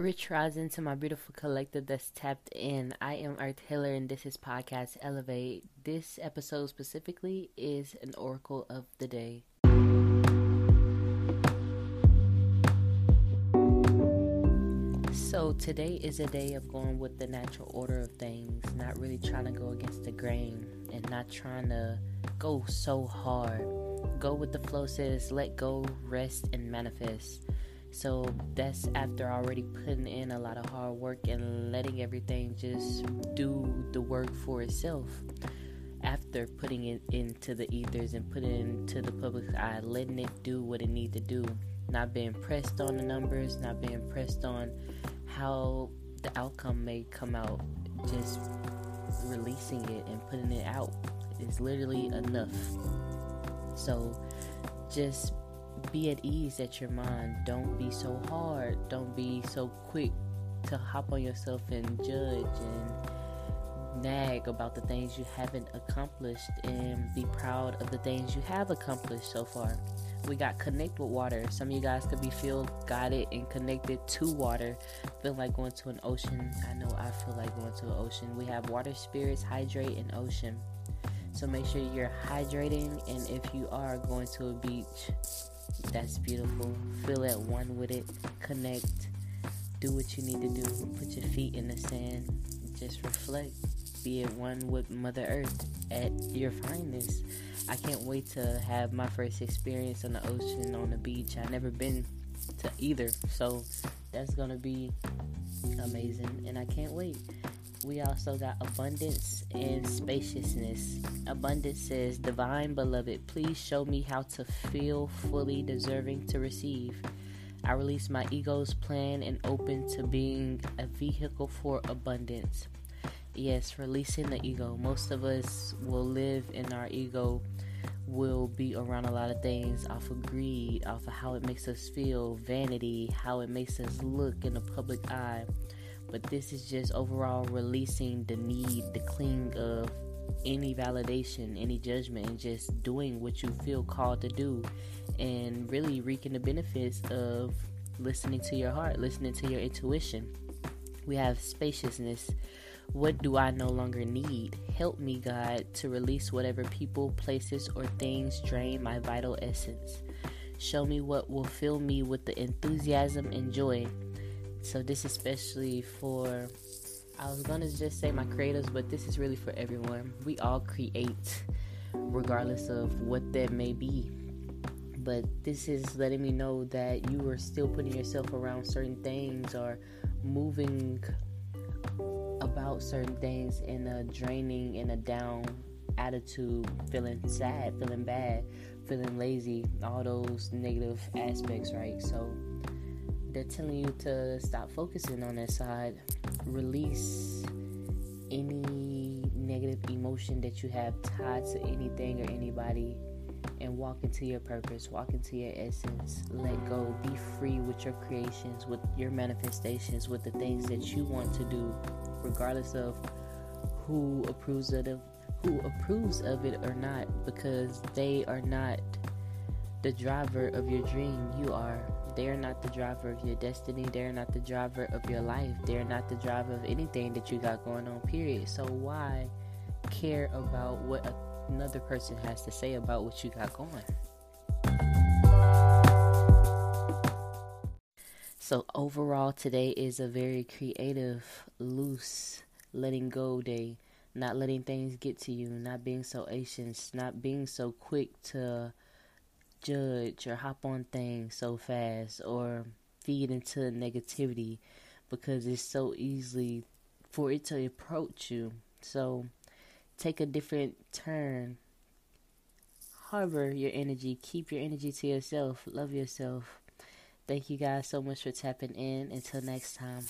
Rich rising to my beautiful collective that's tapped in. I am Earth Hiller and this is Podcast Elevate. This episode specifically is an oracle of the day. So today is a day of going with the natural order of things, not really trying to go against the grain and not trying to go so hard. Go with the flow says let go, rest and manifest. So that's after already putting in a lot of hard work and letting everything just do the work for itself. After putting it into the ethers and putting it into the public eye, letting it do what it needs to do. Not being pressed on the numbers, not being pressed on how the outcome may come out. Just releasing it and putting it out is literally enough. So just be at ease at your mind. Don't be so hard. Don't be so quick to hop on yourself and judge and nag about the things you haven't accomplished and be proud of the things you have accomplished so far. We got connect with water. Some of you guys could be feel guided and connected to water. Feel like going to an ocean. I know I feel like going to an ocean. We have water spirits, hydrate, and ocean. So make sure you're hydrating and if you are going to a beach, that's beautiful. Feel at one with it. Connect. Do what you need to do. Put your feet in the sand. Just reflect. Be at one with Mother Earth at your finest. I can't wait to have my first experience on the ocean, on the beach. I've never been to either. So that's going to be amazing. And I can't wait we also got abundance and spaciousness. Abundance says, Divine beloved, please show me how to feel fully deserving to receive. I release my ego's plan and open to being a vehicle for abundance. Yes, releasing the ego. Most of us will live in our ego, will be around a lot of things off of greed, off of how it makes us feel, vanity, how it makes us look in the public eye but this is just overall releasing the need, the cling of any validation, any judgment, and just doing what you feel called to do, and really reaping the benefits of listening to your heart, listening to your intuition. We have spaciousness. What do I no longer need? Help me, God, to release whatever people, places, or things drain my vital essence. Show me what will fill me with the enthusiasm and joy so this is especially for I was gonna just say my creators, but this is really for everyone. We all create regardless of what that may be. But this is letting me know that you are still putting yourself around certain things or moving about certain things in a draining in a down attitude, feeling sad, feeling bad, feeling lazy, all those negative aspects, right? So they're telling you to stop focusing on that side. Release any negative emotion that you have tied to anything or anybody and walk into your purpose, walk into your essence. Let go. Be free with your creations, with your manifestations, with the things that you want to do, regardless of who approves of it, who approves of it or not, because they are not the driver of your dream. You are. They are not the driver of your destiny. They are not the driver of your life. They are not the driver of anything that you got going on, period. So why care about what another person has to say about what you got going? So, overall, today is a very creative, loose, letting go day. Not letting things get to you, not being so anxious, not being so quick to judge or hop on things so fast or feed into negativity because it's so easily for it to approach you. So take a different turn. Harbor your energy. Keep your energy to yourself. Love yourself. Thank you guys so much for tapping in. Until next time.